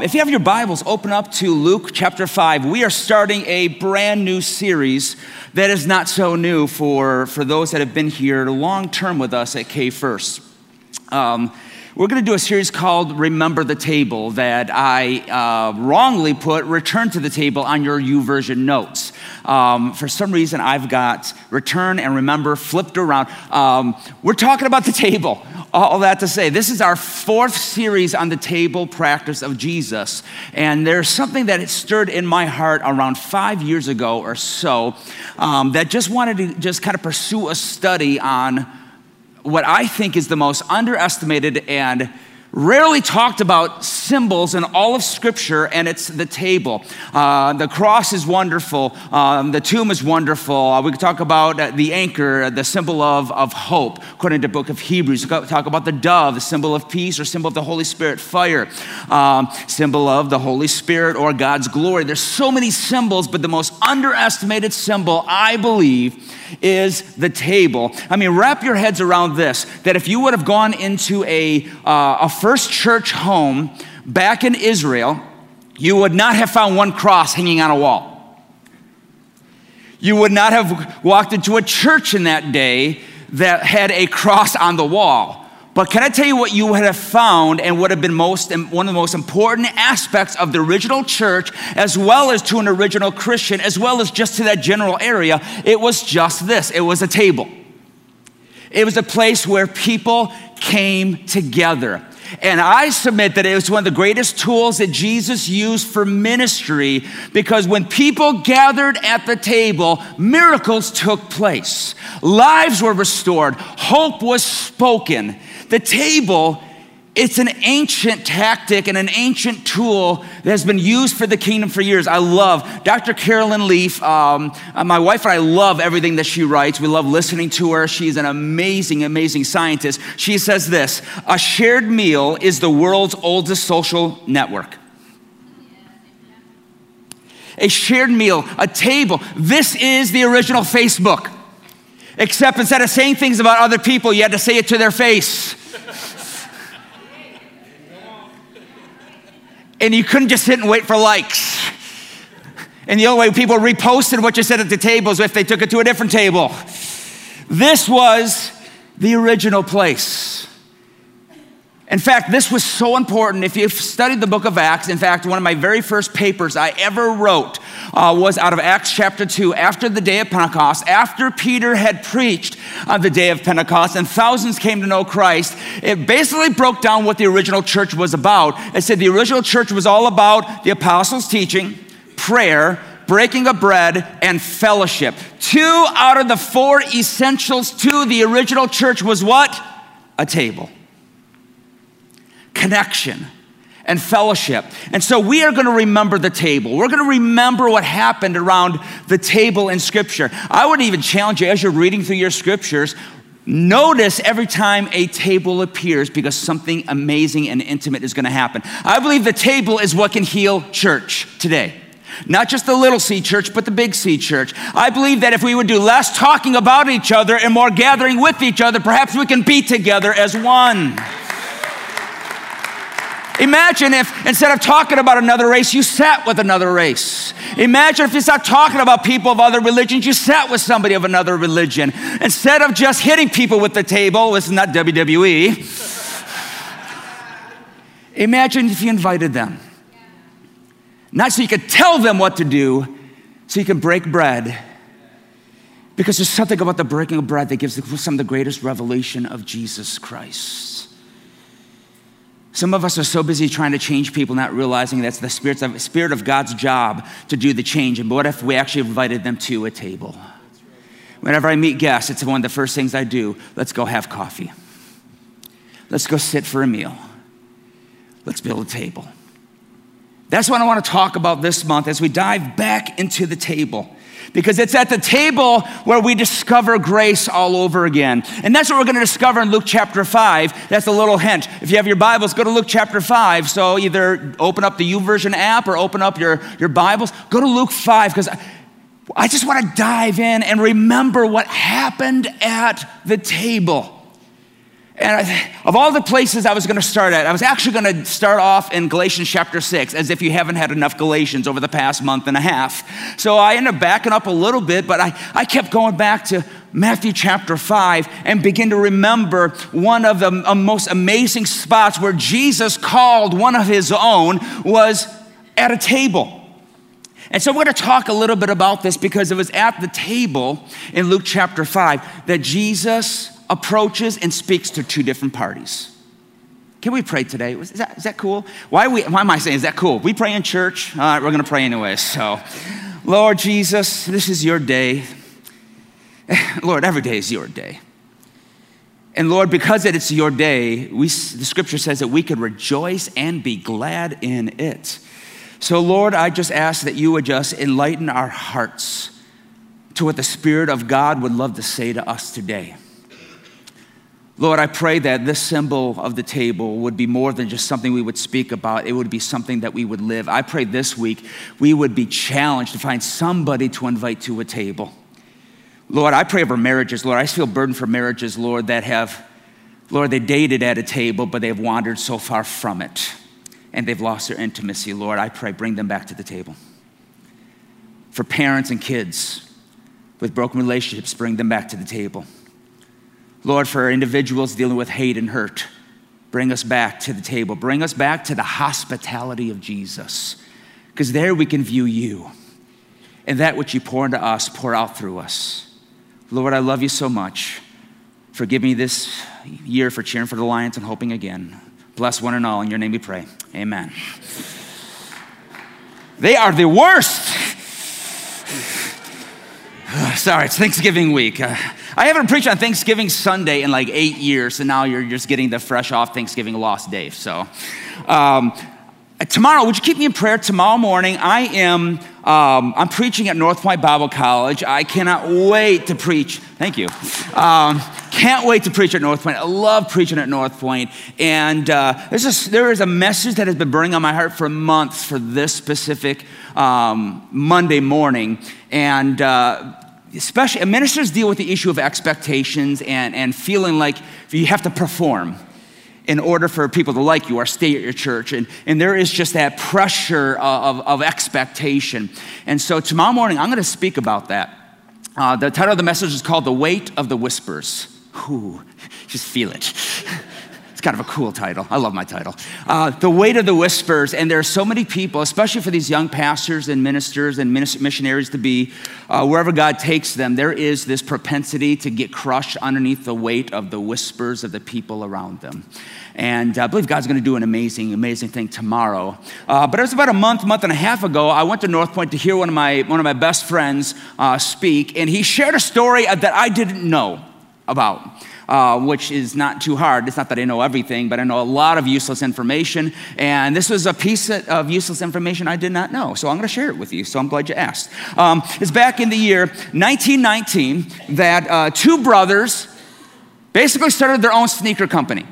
If you have your Bibles, open up to Luke chapter 5. We are starting a brand new series that is not so new for, for those that have been here long term with us at K First. Um, we're going to do a series called Remember the Table that I uh, wrongly put Return to the Table on your YouVersion notes. Um, for some reason, I've got Return and Remember flipped around. Um, we're talking about the table all that to say, this is our fourth series on the table practice of Jesus. And there's something that stirred in my heart around five years ago or so um, that just wanted to just kind of pursue a study on what I think is the most underestimated and rarely talked about symbols in all of Scripture, and it's the table. Uh, the cross is wonderful, um, the tomb is wonderful. Uh, we could talk about uh, the anchor, the symbol of, of hope, according to the book of Hebrews. We could talk about the dove, the symbol of peace, or symbol of the Holy Spirit, fire, um, symbol of the Holy Spirit or God's glory. There's so many symbols, but the most underestimated symbol, I believe, is the table. I mean, wrap your heads around this that if you would have gone into a, uh, a first church home back in Israel, you would not have found one cross hanging on a wall. You would not have walked into a church in that day that had a cross on the wall. But can I tell you what you would have found and would have been most one of the most important aspects of the original church, as well as to an original Christian, as well as just to that general area? It was just this it was a table. It was a place where people came together. And I submit that it was one of the greatest tools that Jesus used for ministry because when people gathered at the table, miracles took place, lives were restored, hope was spoken. The table, it's an ancient tactic and an ancient tool that has been used for the kingdom for years. I love Dr. Caroline Leaf. Um, uh, my wife and I love everything that she writes. We love listening to her. She's an amazing, amazing scientist. She says this A shared meal is the world's oldest social network a shared meal, a table. This is the original Facebook. Except instead of saying things about other people, you had to say it to their face. And you couldn't just sit and wait for likes. And the only way people reposted what you said at the table is if they took it to a different table. This was the original place. In fact, this was so important. If you've studied the book of Acts, in fact, one of my very first papers I ever wrote uh, was out of Acts chapter 2, after the day of Pentecost, after Peter had preached on the day of Pentecost and thousands came to know Christ. It basically broke down what the original church was about. It said the original church was all about the apostles' teaching, prayer, breaking of bread, and fellowship. Two out of the four essentials to the original church was what? A table connection and fellowship. And so we are going to remember the table. We're going to remember what happened around the table in Scripture. I would even challenge you as you're reading through your Scriptures, notice every time a table appears because something amazing and intimate is going to happen. I believe the table is what can heal church today. Not just the little C church, but the big C church. I believe that if we would do less talking about each other and more gathering with each other, perhaps we can be together as one. Imagine if instead of talking about another race, you sat with another race. Imagine if you start talking about people of other religions, you sat with somebody of another religion. Instead of just hitting people with the table, oh, this is not WWE. Imagine if you invited them. Not so you could tell them what to do, so you can break bread. Because there's something about the breaking of bread that gives some of the greatest revelation of Jesus Christ. Some of us are so busy trying to change people, not realizing that's the spirit of, spirit of God's job to do the change. And what if we actually invited them to a table? Whenever I meet guests, it's one of the first things I do. Let's go have coffee. Let's go sit for a meal. Let's build a table. That's what I want to talk about this month as we dive back into the table because it's at the table where we discover grace all over again. And that's what we're going to discover in Luke chapter 5. That's a little hint. If you have your Bibles, go to Luke chapter 5. So either open up the YouVersion app or open up your, your Bibles. Go to Luke 5 because I just want to dive in and remember what happened at the table. And I, of all the places I was going to start at, I was actually going to start off in Galatians chapter 6, as if you haven't had enough Galatians over the past month and a half. So I ended up backing up a little bit, but I, I kept going back to Matthew chapter 5 and begin to remember one of the uh, most amazing spots where Jesus called one of his own was at a table. And so we're going to talk a little bit about this because it was at the table in Luke chapter 5 that Jesus approaches and speaks to two different parties. Can we pray today? Is that, is that cool? Why, we, why am I saying, is that cool? We pray in church? All right, we're going to pray anyway. So, Lord Jesus, this is your day. Lord, every day is your day. And Lord, because it's your day, we, the scripture says that we could rejoice and be glad in it. So, Lord, I just ask that you would just enlighten our hearts to what the Spirit of God would love to say to us today. Lord, I pray that this symbol of the table would be more than just something we would speak about. It would be something that we would live. I pray this week we would be challenged to find somebody to invite to a table. Lord, I pray over marriages. Lord, I feel burdened for marriages, Lord, that have, Lord, they dated at a table, but they have wandered so far from it and they've lost their intimacy. Lord, I pray, bring them back to the table. For parents and kids with broken relationships, bring them back to the table. Lord, for individuals dealing with hate and hurt, bring us back to the table. Bring us back to the hospitality of Jesus, because there we can view you. And that which you pour into us, pour out through us. Lord, I love you so much. Forgive me this year for cheering for the Lions and hoping again. Bless one and all. In your name we pray. Amen. They are the worst. Sorry, it's Thanksgiving week. Uh, I haven't preached on Thanksgiving Sunday in like eight years, and now you're just getting the fresh off Thanksgiving lost Dave. So, um, tomorrow, would you keep me in prayer? Tomorrow morning, I am um, I'm preaching at North Point Bible College. I cannot wait to preach. Thank you. Um, can't wait to preach at North Point. I love preaching at North Point. And uh, there's a, there is a message that has been burning on my heart for months for this specific um, Monday morning. And uh, especially ministers deal with the issue of expectations and, and feeling like you have to perform in order for people to like you or stay at your church. And, and there is just that pressure of, of expectation. And so tomorrow morning, I'm going to speak about that. Uh, the title of the message is called The Weight of the Whispers. Ooh, just feel it. It's kind of a cool title. I love my title. Uh, the weight of the whispers. And there are so many people, especially for these young pastors and ministers and missionaries to be, uh, wherever God takes them, there is this propensity to get crushed underneath the weight of the whispers of the people around them. And I believe God's going to do an amazing, amazing thing tomorrow. Uh, but it was about a month, month and a half ago. I went to North Point to hear one of my, one of my best friends uh, speak, and he shared a story that I didn't know about uh, which is not too hard. It's not that I know everything, but I know a lot of useless information. And this was a piece of useless information I did not know. So I'm going to share it with you. So I'm glad you asked. Um, it's back in the year 1919 that uh, two brothers basically started their own sneaker company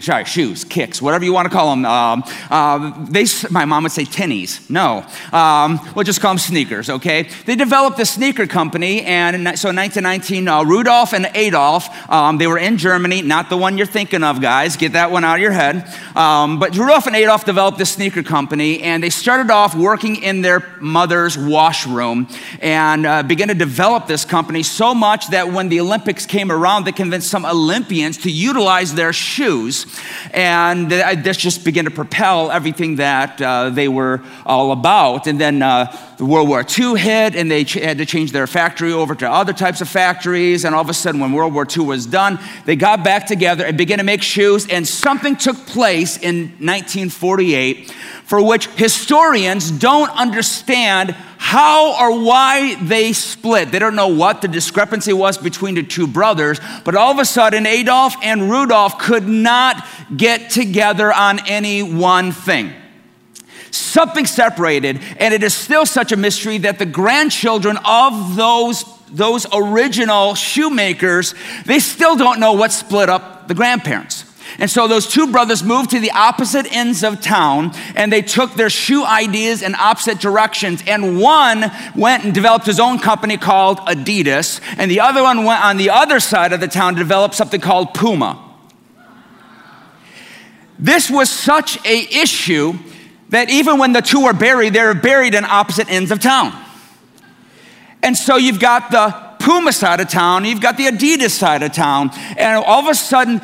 sorry, shoes, kicks, whatever you want to call them. Um, uh, they, my mom would say tinnies. No, um, we'll just call them sneakers, okay? They developed a sneaker company, and in, so in 1919, uh, Rudolf and Adolf, um, they were in Germany, not the one you're thinking of, guys. Get that one out of your head. Um, but Rudolf and Adolf developed this sneaker company, and they started off working in their mother's washroom and uh, began to develop this company so much that when the Olympics came around, they convinced some Olympians to utilize their shoes and this just began to propel everything that uh, they were all about. And then uh, the World War II hit, and they ch- had to change their factory over to other types of factories. And all of a sudden, when World War II was done, they got back together and began to make shoes. And something took place in 1948 for which historians don't understand how or why they split. They don't know what the discrepancy was between the two brothers, but all of a sudden, Adolf and Rudolf could not get together on any one thing. Something separated, and it is still such a mystery that the grandchildren of those, those original shoemakers, they still don't know what split up the grandparents. And so those two brothers moved to the opposite ends of town and they took their shoe ideas in opposite directions. And one went and developed his own company called Adidas, and the other one went on the other side of the town to develop something called Puma. This was such a issue that even when the two were buried, they're buried in opposite ends of town. And so you've got the Puma side of town, you've got the Adidas side of town, and all of a sudden,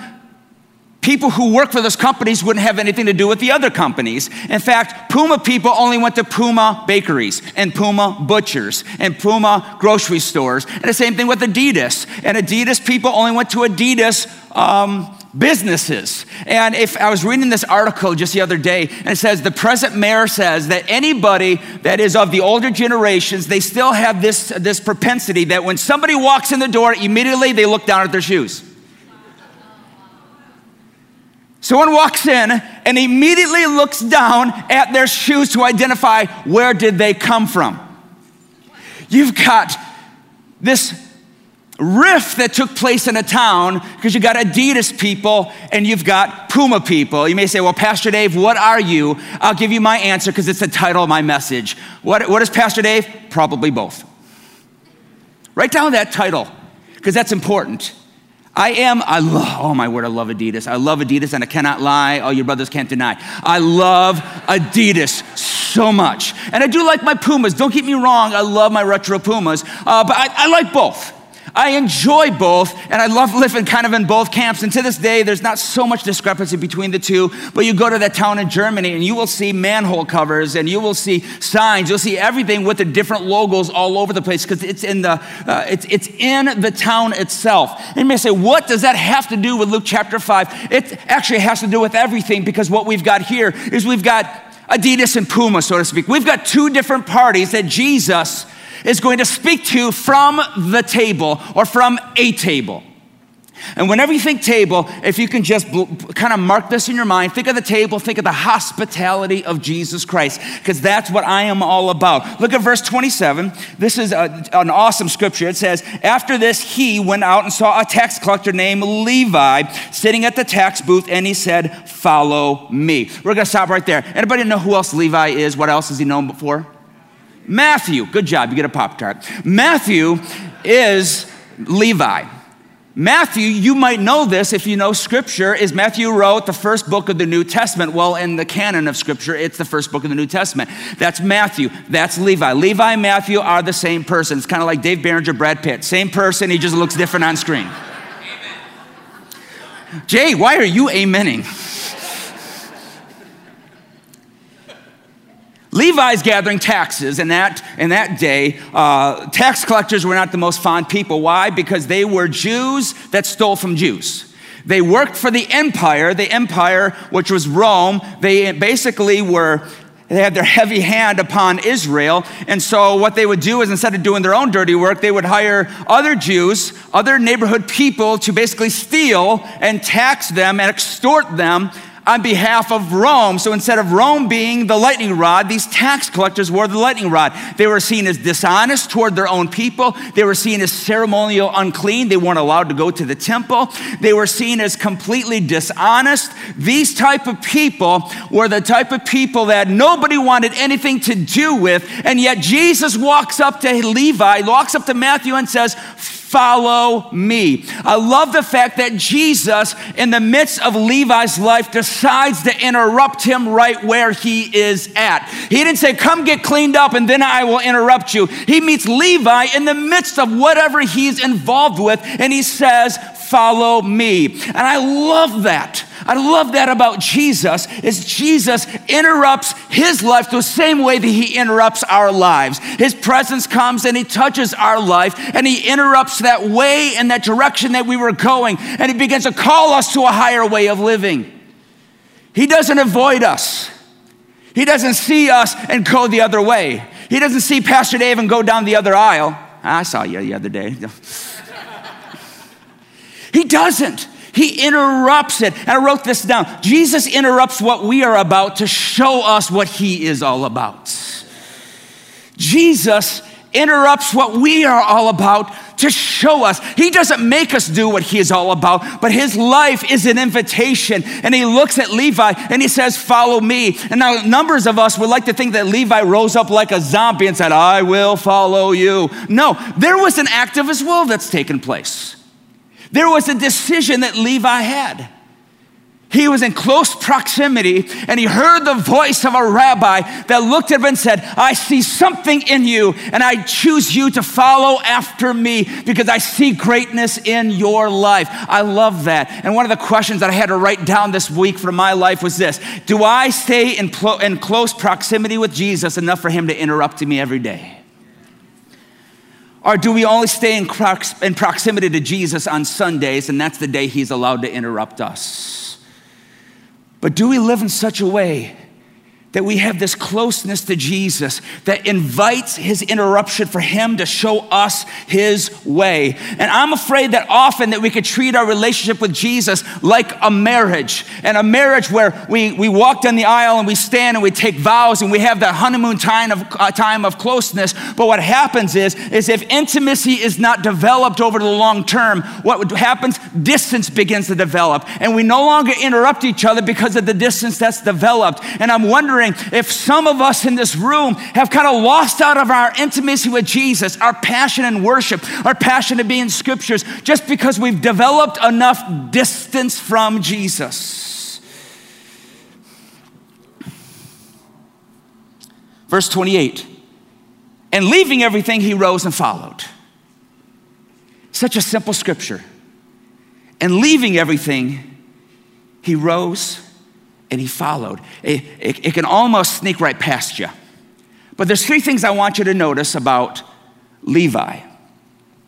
people who work for those companies wouldn't have anything to do with the other companies. In fact, Puma people only went to Puma bakeries and Puma butchers and Puma grocery stores. And the same thing with Adidas. And Adidas people only went to Adidas um, businesses. And if I was reading this article just the other day, and it says the present mayor says that anybody that is of the older generations, they still have this, this propensity that when somebody walks in the door, immediately they look down at their shoes. Someone walks in and immediately looks down at their shoes to identify where did they come from. You've got this rift that took place in a town because you've got Adidas people and you've got Puma people. You may say, Well, Pastor Dave, what are you? I'll give you my answer because it's the title of my message. What, what is Pastor Dave? Probably both. Write down that title because that's important. I am, I love, oh my word, I love Adidas. I love Adidas and I cannot lie. All your brothers can't deny. I love Adidas so much. And I do like my Pumas. Don't get me wrong, I love my retro Pumas, uh, but I, I like both. I enjoy both, and I love living kind of in both camps. And to this day, there's not so much discrepancy between the two. But you go to that town in Germany, and you will see manhole covers, and you will see signs. You'll see everything with the different logos all over the place because it's in the uh, it's it's in the town itself. And you may say, what does that have to do with Luke chapter five? It actually has to do with everything because what we've got here is we've got Adidas and Puma, so to speak. We've got two different parties that Jesus is going to speak to you from the table or from a table. And whenever you think table, if you can just kind of mark this in your mind, think of the table, think of the hospitality of Jesus Christ, because that's what I am all about. Look at verse 27. This is a, an awesome scripture. It says, After this, he went out and saw a tax collector named Levi sitting at the tax booth, and he said, Follow me. We're going to stop right there. Anybody know who else Levi is? What else is he known for? Matthew, good job, you get a Pop Tart. Matthew is Levi. Matthew, you might know this if you know Scripture, is Matthew wrote the first book of the New Testament. Well, in the canon of Scripture, it's the first book of the New Testament. That's Matthew. That's Levi. Levi and Matthew are the same person. It's kind of like Dave Barringer, Brad Pitt. Same person, he just looks different on screen. Jay, why are you amening? Levi's gathering taxes in that, in that day. Uh, tax collectors were not the most fond people. Why? Because they were Jews that stole from Jews. They worked for the empire, the empire which was Rome. They basically were they had their heavy hand upon Israel. And so, what they would do is instead of doing their own dirty work, they would hire other Jews, other neighborhood people to basically steal and tax them and extort them on behalf of Rome. So instead of Rome being the lightning rod, these tax collectors were the lightning rod. They were seen as dishonest toward their own people. They were seen as ceremonial unclean. They weren't allowed to go to the temple. They were seen as completely dishonest. These type of people were the type of people that nobody wanted anything to do with. And yet Jesus walks up to Levi, walks up to Matthew and says, follow me. I love the fact that Jesus, in the midst of Levi's life, decides to interrupt him right where he is at. He didn't say, Come get cleaned up and then I will interrupt you. He meets Levi in the midst of whatever he's involved with and he says, Follow me. And I love that. I love that about Jesus is Jesus interrupts his life the same way that he interrupts our lives. His presence comes and he touches our life and he interrupts that way and that direction that we were going and he begins to call us to a higher way of living. He doesn't avoid us. He doesn't see us and go the other way. He doesn't see Pastor Dave and go down the other aisle. I saw you the other day. he doesn't. He interrupts it. And I wrote this down. Jesus interrupts what we are about to show us what he is all about. Jesus interrupts what we are all about to show us. He doesn't make us do what he is all about, but his life is an invitation. And he looks at Levi and he says, Follow me. And now, numbers of us would like to think that Levi rose up like a zombie and said, I will follow you. No, there was an act of his will that's taken place. There was a decision that Levi had. he was in close proximity and he heard the voice of a rabbi that looked at him and said, I see something in you and I choose you to follow after me because I see greatness in your life. I love that. And one of the questions that I had to write down this week for my life was this Do I stay in, pl- in close proximity with Jesus enough for him to interrupt me every day? Or do we only stay in, prox- in proximity to Jesus on Sundays and that's the day he's allowed to interrupt us? But do we live in such a way that we have this closeness to Jesus that invites his interruption for him to show us his way. And I'm afraid that often that we could treat our relationship with Jesus like a marriage. And a marriage where we, we walk down the aisle and we stand and we take vows and we have that honeymoon time of, uh, time of closeness. But what happens is, is if intimacy is not developed over the long term, what happens? Distance begins to develop. And we no longer interrupt each other because of the distance that's developed. And I'm wondering wondering if some of us in this room have kind of lost out of our intimacy with Jesus, our passion in worship, our passion to be in scriptures, just because we've developed enough distance from Jesus. Verse 28 And leaving everything, he rose and followed. Such a simple scripture. And leaving everything, he rose and he followed. It, it, it, can almost sneak right past you. But there's three things I want you to notice about Levi,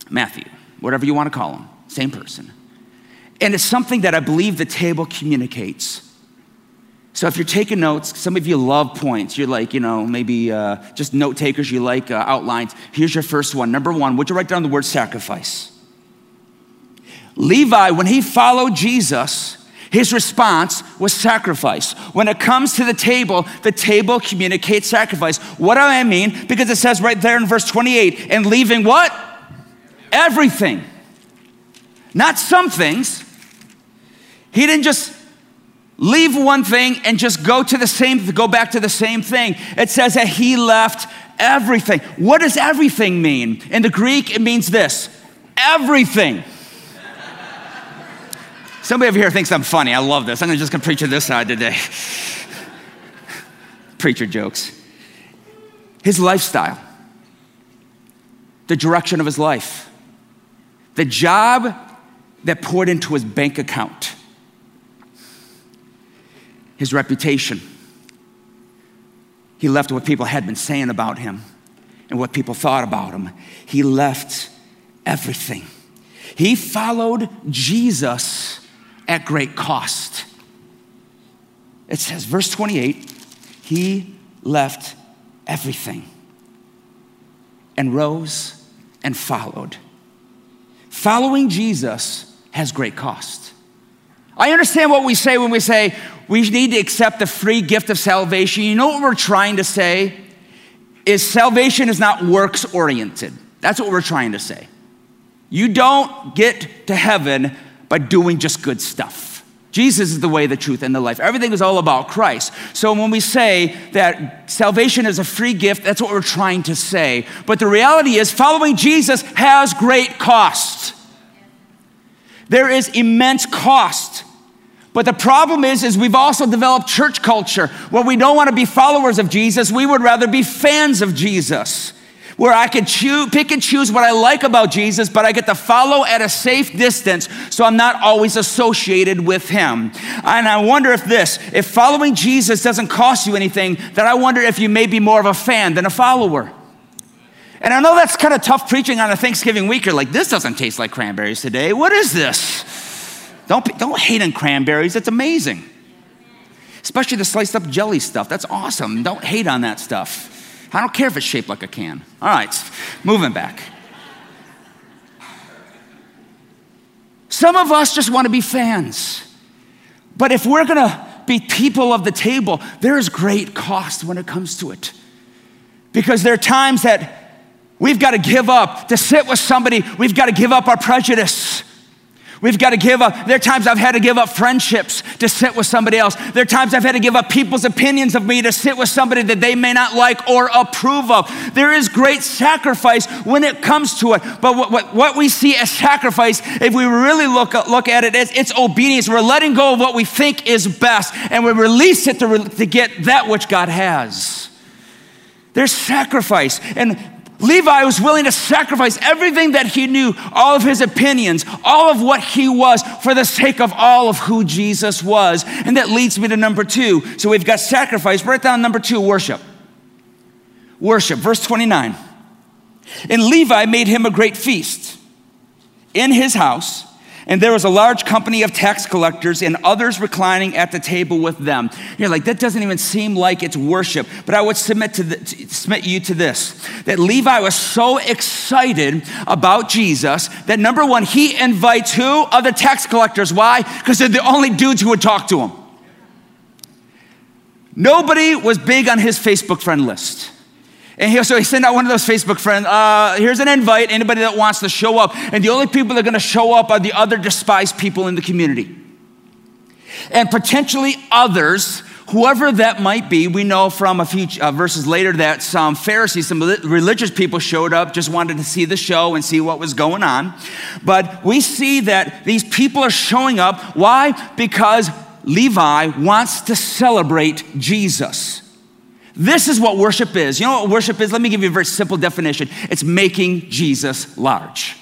Matthew, whatever you want to call him, same person. And it's something that I believe the table communicates. So if you're taking notes, some of you love points. You're like, you know, maybe uh, just note takers, you like uh, outlines. Here's your first one. Number one, would you write down the word sacrifice? Levi, when he followed Jesus, his response was sacrifice. When it comes to the table, the table communicates sacrifice. What do I mean? Because it says right there in verse 28 and leaving what? Everything. Not some things. He didn't just leave one thing and just go to the same go back to the same thing. It says that he left everything. What does everything mean? In the Greek it means this. Everything. Somebody over here thinks I'm funny. I love this. I'm just going to preach to this side today. Preacher jokes. His lifestyle, the direction of his life, the job that poured into his bank account, his reputation. He left what people had been saying about him and what people thought about him. He left everything. He followed Jesus at great cost. It says, verse 28, he left everything and rose and followed. Following Jesus has great cost. I understand what we say when we say we need to accept the free gift of salvation. You know what we're trying to say? Is salvation is not works oriented. That's what we're trying to say. You don't get to heaven by doing just good stuff. Jesus is the way, the truth, and the life. Everything is all about Christ. So when we say that salvation is a free gift, that's what we're trying to say. But the reality is, following Jesus has great cost. There is immense cost. But the problem is, is we've also developed church culture where we don't want to be followers of Jesus. We would rather be fans of Jesus where I could choose, pick and choose what I like about Jesus, but I get to follow at a safe distance so I'm not always associated with him. And I wonder if this, if following Jesus doesn't cost you anything, then I wonder if you may be more of a fan than a follower. And I know that's kind of tough preaching on a Thanksgiving week. You're like, this doesn't taste like cranberries today. What is this? Don't, don't hate on cranberries, it's amazing. Especially the sliced up jelly stuff. That's awesome. Don't hate on that stuff. I don't care if it's shaped like a can. All right, moving back. Some of us just want to be fans. But if we're going to be people of the table, there is great cost when it comes to it. Because there are times that we've got to give up. To sit with somebody, we've got to give up our prejudice. We've got to give up. There are times I've had to give up friendships to sit with somebody else. There are times I've had to give up people's opinions of me to sit with somebody that they may not like or approve of. There is great sacrifice when it comes to it. But what, what, what we see as sacrifice, if we really look, look at it's, it's obedience. We're letting go of what we think is best and we release it to, to get that which God has. There's sacrifice. And Levi was willing to sacrifice everything that he knew, all of his opinions, all of what he was, for the sake of all of who Jesus was. And that leads me to number two. So we've got sacrifice. Write down number two worship. Worship. Verse 29. And Levi made him a great feast in his house and there was a large company of tax collectors and others reclining at the table with them. You're like, that doesn't even seem like it's worship. But I would submit, to, the, to submit you to this that Levi was so excited about Jesus that number one, he invites who? Other tax collectors. Why? Because they're the only dudes who would talk to him. Nobody was big on his Facebook friend list. And he, so he sent out one of those Facebook friends, uh, here's an invite, anybody that wants to show up. And the only people that are going to show up are the other despised people in the community. And potentially others, whoever that might be, we know from a few uh, verses later that some Pharisees, some religious people showed up, just wanted to see the show and see what was going on. But we see that these people are showing up. Why? Because Levi wants to celebrate Jesus. This is what worship is. You know what worship is? Let me give you a very simple definition it's making Jesus large,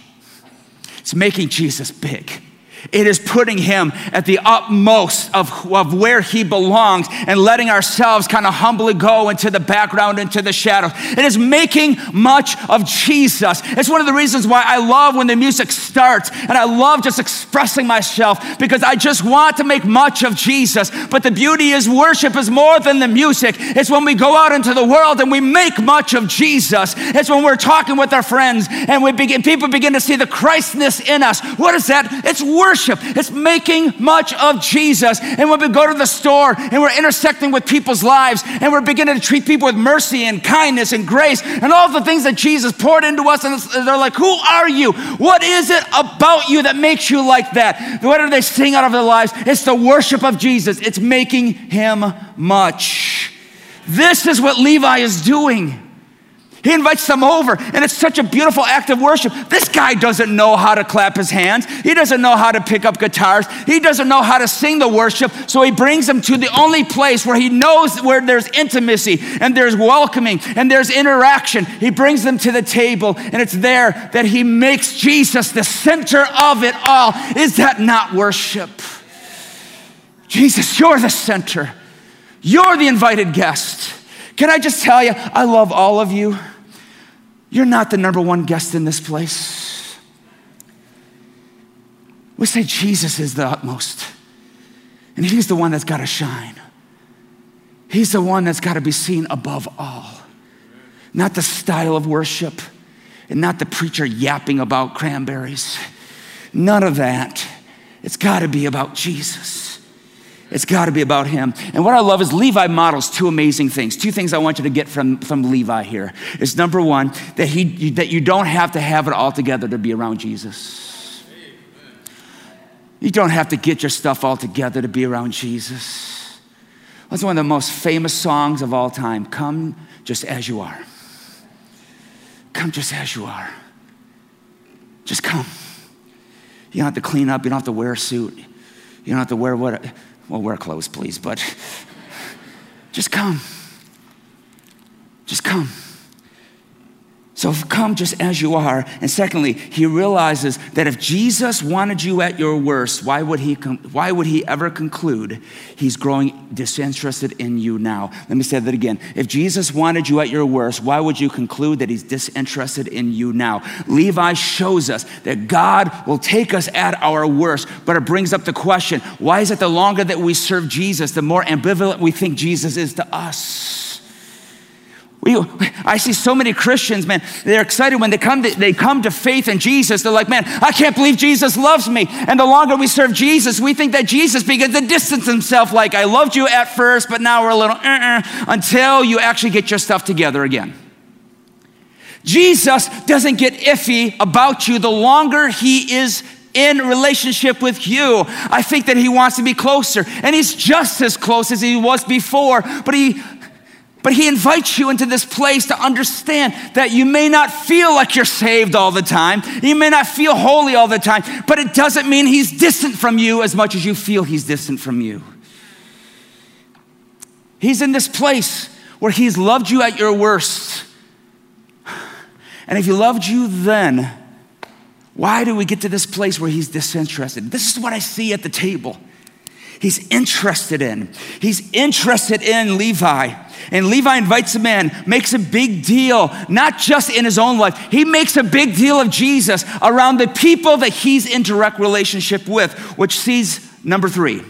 it's making Jesus big. It is putting him at the utmost of, of where he belongs and letting ourselves kind of humbly go into the background, into the shadows. It is making much of Jesus. It's one of the reasons why I love when the music starts and I love just expressing myself because I just want to make much of Jesus. But the beauty is, worship is more than the music. It's when we go out into the world and we make much of Jesus. It's when we're talking with our friends and we begin, people begin to see the Christness in us. What is that? It's worship worship. It's making much of Jesus. And when we go to the store and we're intersecting with people's lives and we're beginning to treat people with mercy and kindness and grace and all the things that Jesus poured into us, and they're like, Who are you? What is it about you that makes you like that? What are they seeing out of their lives? It's the worship of Jesus, it's making him much. This is what Levi is doing. He invites them over, and it's such a beautiful act of worship. This guy doesn't know how to clap his hands. He doesn't know how to pick up guitars. He doesn't know how to sing the worship. So he brings them to the only place where he knows where there's intimacy and there's welcoming and there's interaction. He brings them to the table, and it's there that he makes Jesus the center of it all. Is that not worship? Jesus, you're the center. You're the invited guest. Can I just tell you, I love all of you. You're not the number one guest in this place. We say Jesus is the utmost, and He's the one that's got to shine. He's the one that's got to be seen above all, not the style of worship and not the preacher yapping about cranberries. None of that. It's got to be about Jesus. It's got to be about him. And what I love is Levi models two amazing things. Two things I want you to get from, from Levi here is number one, that, he, that you don't have to have it all together to be around Jesus. You don't have to get your stuff all together to be around Jesus. That's one of the most famous songs of all time. Come just as you are. Come just as you are. Just come. You don't have to clean up. You don't have to wear a suit. You don't have to wear what well, wear clothes, please, but just come. Just come. So come just as you are. And secondly, he realizes that if Jesus wanted you at your worst, why would he, why would he ever conclude he's growing disinterested in you now? Let me say that again. If Jesus wanted you at your worst, why would you conclude that he's disinterested in you now? Levi shows us that God will take us at our worst, but it brings up the question why is it the longer that we serve Jesus, the more ambivalent we think Jesus is to us? We, I see so many Christians, man, they're excited when they come, to, they come to faith in Jesus. They're like, man, I can't believe Jesus loves me. And the longer we serve Jesus, we think that Jesus begins to distance himself, like, I loved you at first, but now we're a little, uh-uh, until you actually get your stuff together again. Jesus doesn't get iffy about you the longer he is in relationship with you. I think that he wants to be closer, and he's just as close as he was before, but he but he invites you into this place to understand that you may not feel like you're saved all the time. You may not feel holy all the time, but it doesn't mean he's distant from you as much as you feel he's distant from you. He's in this place where he's loved you at your worst. And if he loved you then, why do we get to this place where he's disinterested? This is what I see at the table. He's interested in. He's interested in Levi. And Levi invites him in, makes a big deal, not just in his own life, he makes a big deal of Jesus around the people that he's in direct relationship with, which sees number three.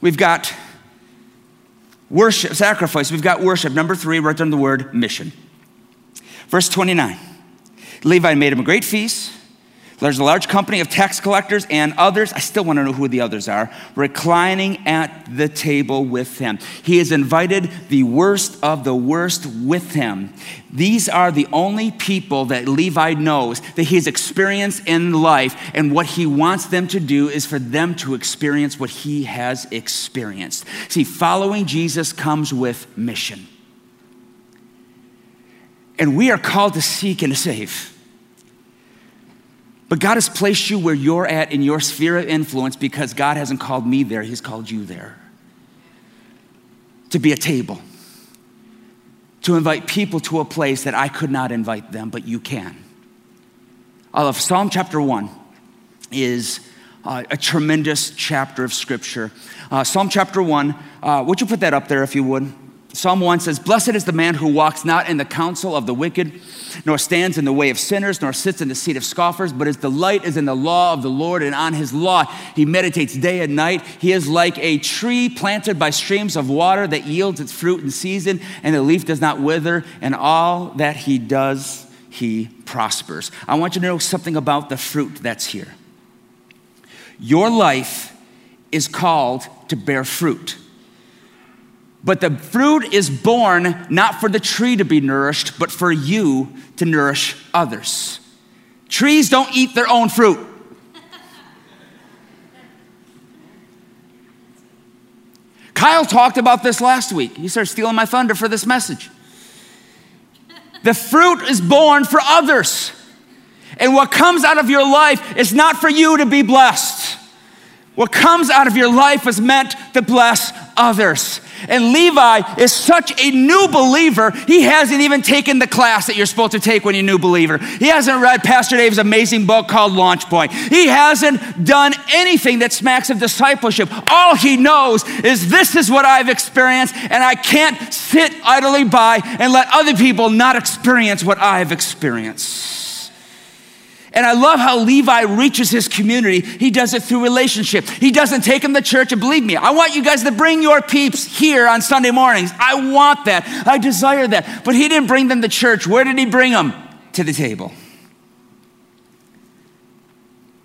We've got worship, sacrifice, we've got worship. Number three, right under the word mission. Verse 29 Levi made him a great feast. There's a large company of tax collectors and others, I still want to know who the others are, reclining at the table with him. He has invited the worst of the worst with him. These are the only people that Levi knows that he's experienced in life, and what he wants them to do is for them to experience what he has experienced. See, following Jesus comes with mission. And we are called to seek and to save. But God has placed you where you're at in your sphere of influence because God hasn't called me there, He's called you there. To be a table, to invite people to a place that I could not invite them, but you can. I love Psalm chapter 1 is uh, a tremendous chapter of scripture. Uh, Psalm chapter 1, uh, would you put that up there if you would? Psalm 1 says, Blessed is the man who walks not in the counsel of the wicked, nor stands in the way of sinners, nor sits in the seat of scoffers, but his delight is in the law of the Lord, and on his law he meditates day and night. He is like a tree planted by streams of water that yields its fruit in season, and the leaf does not wither, and all that he does, he prospers. I want you to know something about the fruit that's here. Your life is called to bear fruit. But the fruit is born not for the tree to be nourished, but for you to nourish others. Trees don't eat their own fruit. Kyle talked about this last week. He started stealing my thunder for this message. The fruit is born for others. And what comes out of your life is not for you to be blessed. What comes out of your life is meant to bless others. And Levi is such a new believer, he hasn't even taken the class that you're supposed to take when you're a new believer. He hasn't read Pastor Dave's amazing book called Launch Point. He hasn't done anything that smacks of discipleship. All he knows is this is what I've experienced, and I can't sit idly by and let other people not experience what I've experienced. And I love how Levi reaches his community. He does it through relationship. He doesn't take them to church. And believe me, I want you guys to bring your peeps here on Sunday mornings. I want that. I desire that. But he didn't bring them to church. Where did he bring them? To the table.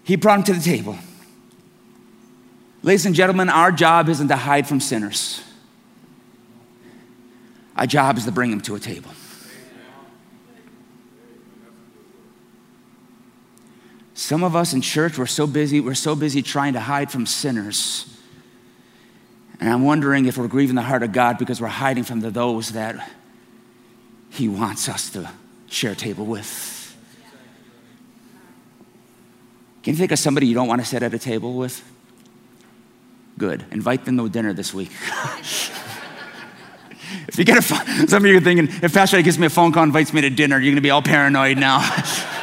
He brought them to the table. Ladies and gentlemen, our job isn't to hide from sinners. Our job is to bring them to a table. Some of us in church, we're so busy, we're so busy trying to hide from sinners. And I'm wondering if we're grieving the heart of God because we're hiding from the, those that He wants us to share a table with. Can you think of somebody you don't want to sit at a table with? Good. Invite them to dinner this week. if you get a some of you are thinking, if Pastor gives me a phone call, invites me to dinner, you're going to be all paranoid now.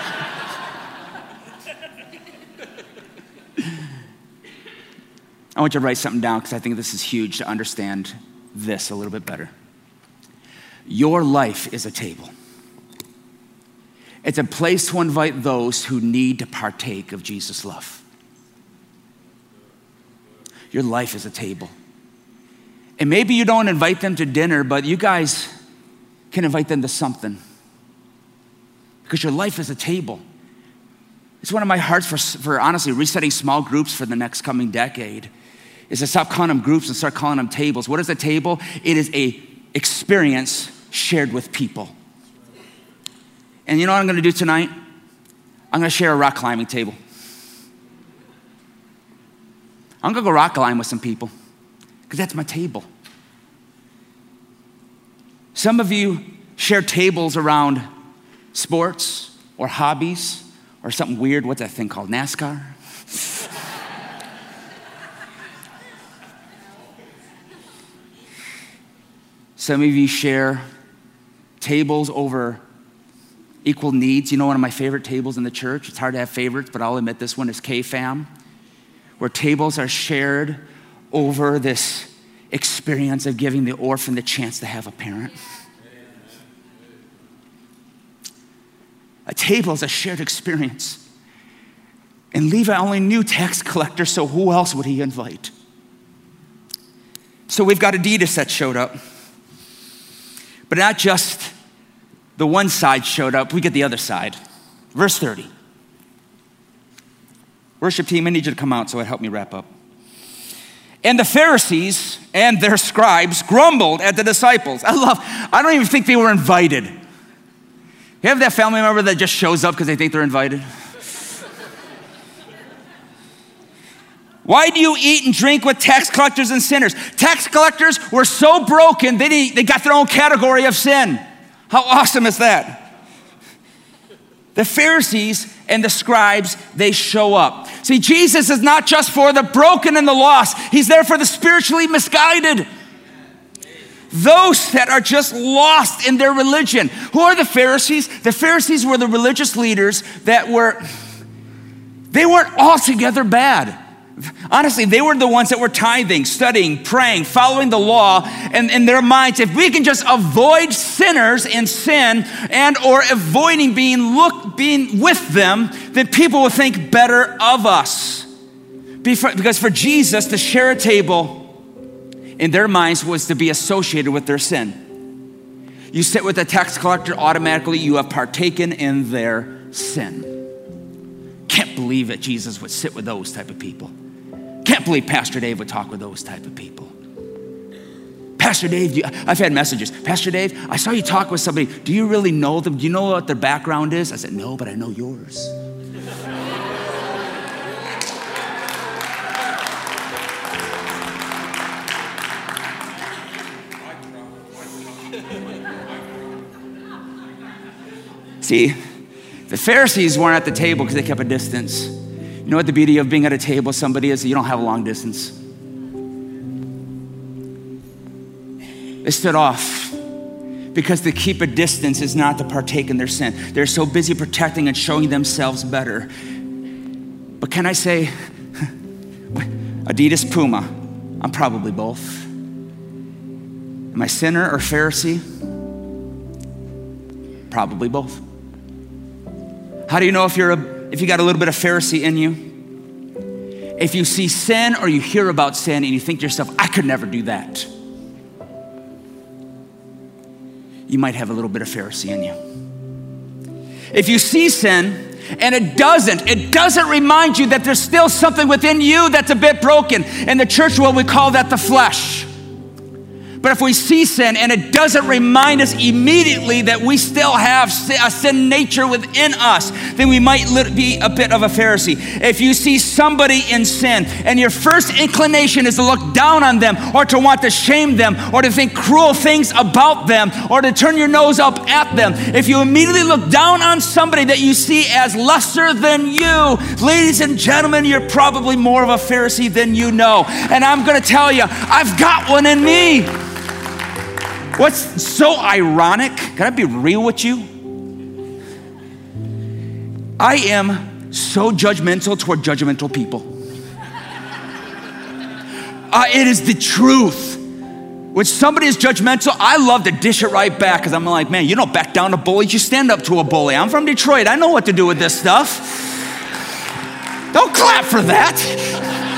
I want you to write something down because I think this is huge to understand this a little bit better. Your life is a table. It's a place to invite those who need to partake of Jesus' love. Your life is a table. And maybe you don't invite them to dinner, but you guys can invite them to something. Because your life is a table. It's one of my hearts for, for honestly resetting small groups for the next coming decade is to stop calling them groups and start calling them tables. What is a table? It is a experience shared with people. And you know what I'm to do tonight? I'm gonna share a rock climbing table. I'm gonna go rock climb with some people because that's my table. Some of you share tables around sports or hobbies or something weird. What's that thing called? NASCAR? Some of you share tables over equal needs. You know, one of my favorite tables in the church, it's hard to have favorites, but I'll admit this one is K Fam, where tables are shared over this experience of giving the orphan the chance to have a parent. A table is a shared experience. And Levi only knew tax collectors, so who else would he invite? So we've got Adidas that showed up. But not just the one side showed up, we get the other side. Verse 30. Worship team, I need you to come out so it help me wrap up. And the Pharisees and their scribes grumbled at the disciples. I love, I don't even think they were invited. You have that family member that just shows up because they think they're invited? Why do you eat and drink with tax collectors and sinners? Tax collectors were so broken, they, they got their own category of sin. How awesome is that? The Pharisees and the scribes, they show up. See, Jesus is not just for the broken and the lost, He's there for the spiritually misguided. Those that are just lost in their religion. Who are the Pharisees? The Pharisees were the religious leaders that were, they weren't altogether bad. Honestly, they were the ones that were tithing, studying, praying, following the law, and in their minds, if we can just avoid sinners in sin and or avoiding being look being with them, then people will think better of us. Because for Jesus to share a table in their minds was to be associated with their sin. You sit with a tax collector, automatically you have partaken in their sin. Can't believe that Jesus would sit with those type of people. Can't believe Pastor Dave would talk with those type of people. Pastor Dave, I've had messages. Pastor Dave, I saw you talk with somebody. Do you really know them? Do you know what their background is? I said, No, but I know yours. See, the Pharisees weren't at the table because they kept a distance. You know what the beauty of being at a table with somebody is? You don't have a long distance. They stood off because to keep a distance is not to partake in their sin. They're so busy protecting and showing themselves better. But can I say, Adidas Puma, I'm probably both. Am I sinner or Pharisee? Probably both. How do you know if you're a if you got a little bit of Pharisee in you, if you see sin or you hear about sin and you think to yourself, I could never do that, you might have a little bit of Pharisee in you. If you see sin and it doesn't, it doesn't remind you that there's still something within you that's a bit broken. In the church world, we call that the flesh. But if we see sin and it doesn't remind us immediately that we still have a sin nature within us, then we might be a bit of a Pharisee. If you see somebody in sin and your first inclination is to look down on them or to want to shame them or to think cruel things about them or to turn your nose up at them, if you immediately look down on somebody that you see as lesser than you, ladies and gentlemen, you're probably more of a Pharisee than you know. And I'm going to tell you, I've got one in me. What's so ironic? Can I be real with you? I am so judgmental toward judgmental people. Uh, it is the truth. When somebody is judgmental, I love to dish it right back because I'm like, man, you don't back down to bullies, you stand up to a bully. I'm from Detroit, I know what to do with this stuff. Don't clap for that.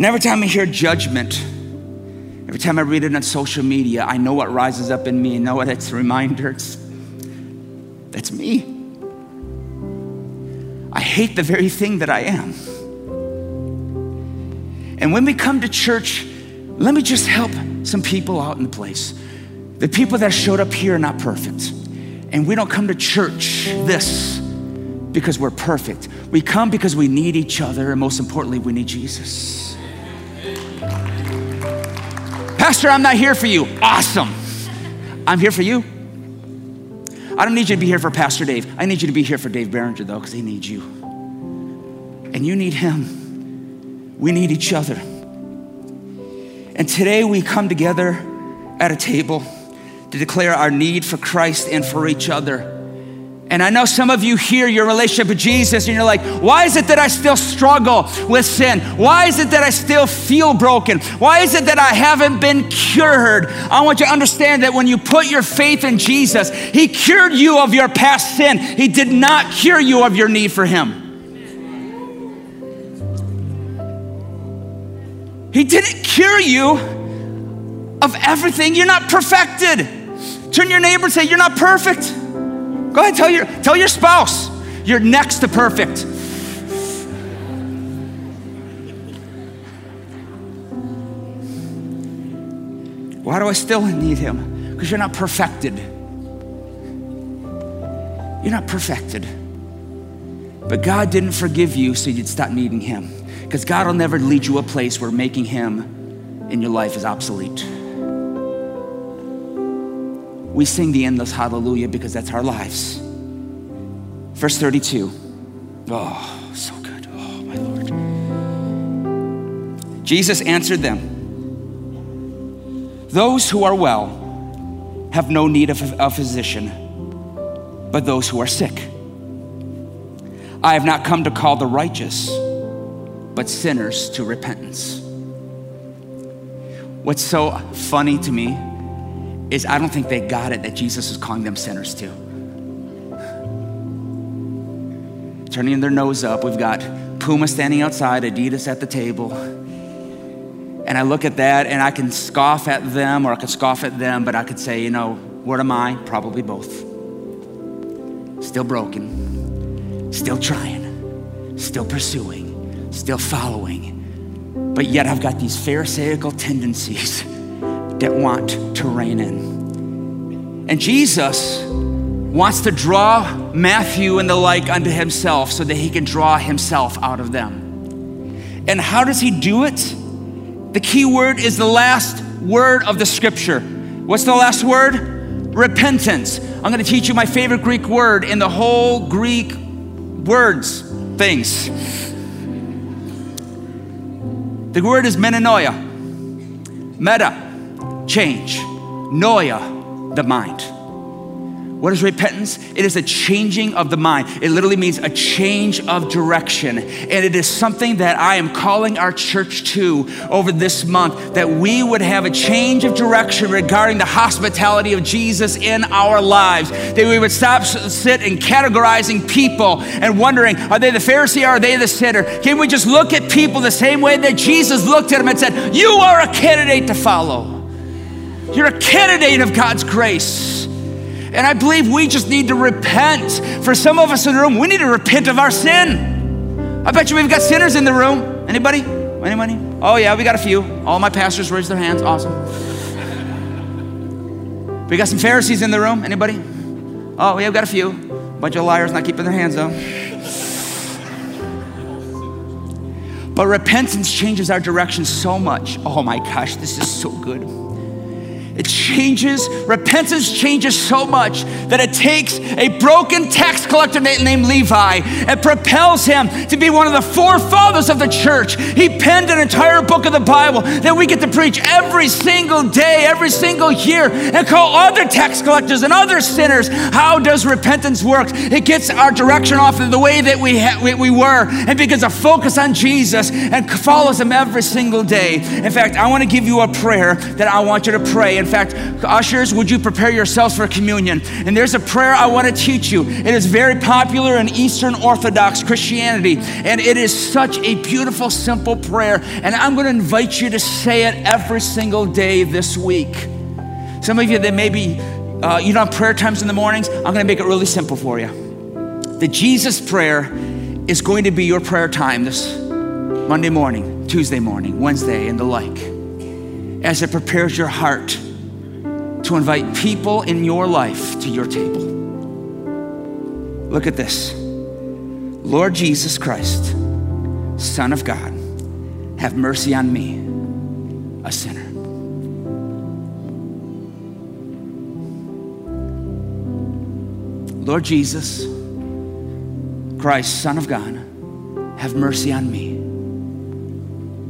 And every time I hear judgment, every time I read it on social media, I know what rises up in me. I know what it's a reminder. It's, that's me. I hate the very thing that I am. And when we come to church, let me just help some people out in the place. The people that showed up here are not perfect. And we don't come to church this because we're perfect. We come because we need each other, and most importantly, we need Jesus. Pastor, I'm not here for you. Awesome. I'm here for you. I don't need you to be here for Pastor Dave. I need you to be here for Dave Barringer, though, because he needs you. And you need him. We need each other. And today we come together at a table to declare our need for Christ and for each other. And I know some of you hear your relationship with Jesus and you're like, why is it that I still struggle with sin? Why is it that I still feel broken? Why is it that I haven't been cured? I want you to understand that when you put your faith in Jesus, He cured you of your past sin. He did not cure you of your need for Him. He didn't cure you of everything. You're not perfected. Turn your neighbor and say, You're not perfect. Go ahead, tell your, tell your spouse you're next to perfect. Why do I still need him? Because you're not perfected. You're not perfected. But God didn't forgive you so you'd stop needing him. Because God will never lead you a place where making him in your life is obsolete. We sing the endless hallelujah because that's our lives. Verse 32. Oh, so good. Oh, my Lord. Jesus answered them Those who are well have no need of a physician, but those who are sick. I have not come to call the righteous, but sinners to repentance. What's so funny to me is I don't think they got it that Jesus is calling them sinners too. Turning their nose up, we've got Puma standing outside, Adidas at the table. And I look at that and I can scoff at them or I could scoff at them, but I could say, you know, what am I? Probably both. Still broken, still trying, still pursuing, still following. But yet I've got these Pharisaical tendencies that want to reign in. And Jesus wants to draw Matthew and the like unto himself so that he can draw himself out of them. And how does he do it? The key word is the last word of the scripture. What's the last word? Repentance. I'm going to teach you my favorite Greek word in the whole Greek words things. The word is metanoia. Meta, change. Noia, the mind. What is repentance? It is a changing of the mind. It literally means a change of direction. And it is something that I am calling our church to over this month that we would have a change of direction regarding the hospitality of Jesus in our lives. That we would stop sit and categorizing people and wondering, are they the Pharisee or are they the sinner? Can we just look at people the same way that Jesus looked at them and said, You are a candidate to follow? You're a candidate of God's grace. And I believe we just need to repent. For some of us in the room, we need to repent of our sin. I bet you we've got sinners in the room. Anybody? Anybody? Oh, yeah, we got a few. All my pastors raised their hands. Awesome. We got some Pharisees in the room. Anybody? Oh, yeah, we got a few. Bunch of liars not keeping their hands up. But repentance changes our direction so much. Oh my gosh, this is so good. It changes, repentance changes so much that it takes a broken tax collector named Levi and propels him to be one of the forefathers of the church. He penned an entire book of the Bible that we get to preach every single day, every single year, and call other tax collectors and other sinners. How does repentance work? It gets our direction off of the way that we, ha- we, we were and begins to focus on Jesus and follows him every single day. In fact, I want to give you a prayer that I want you to pray. In fact, ushers, would you prepare yourselves for communion? And there's a prayer I want to teach you. It is very popular in Eastern Orthodox Christianity, and it is such a beautiful, simple prayer. And I'm going to invite you to say it every single day this week. Some of you that maybe uh, you don't have prayer times in the mornings, I'm going to make it really simple for you. The Jesus prayer is going to be your prayer time this Monday morning, Tuesday morning, Wednesday, and the like, as it prepares your heart to invite people in your life to your table. Look at this Lord Jesus Christ, Son of God, have mercy on me, a sinner. Lord Jesus, Christ, Son of God, have mercy on me,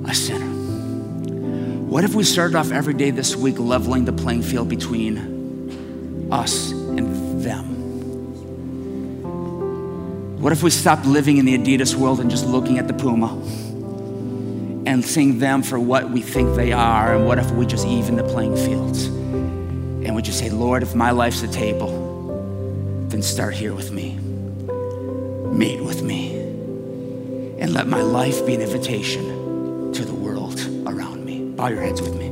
a sinner. What if we started off every day this week leveling the playing field between us and them? What if we stopped living in the Adidas world and just looking at the Puma and seeing them for what we think they are? And what if we just even the playing fields? And we just say, Lord, if my life's a table, then start here with me. Meet with me. And let my life be an invitation Bow your heads with me.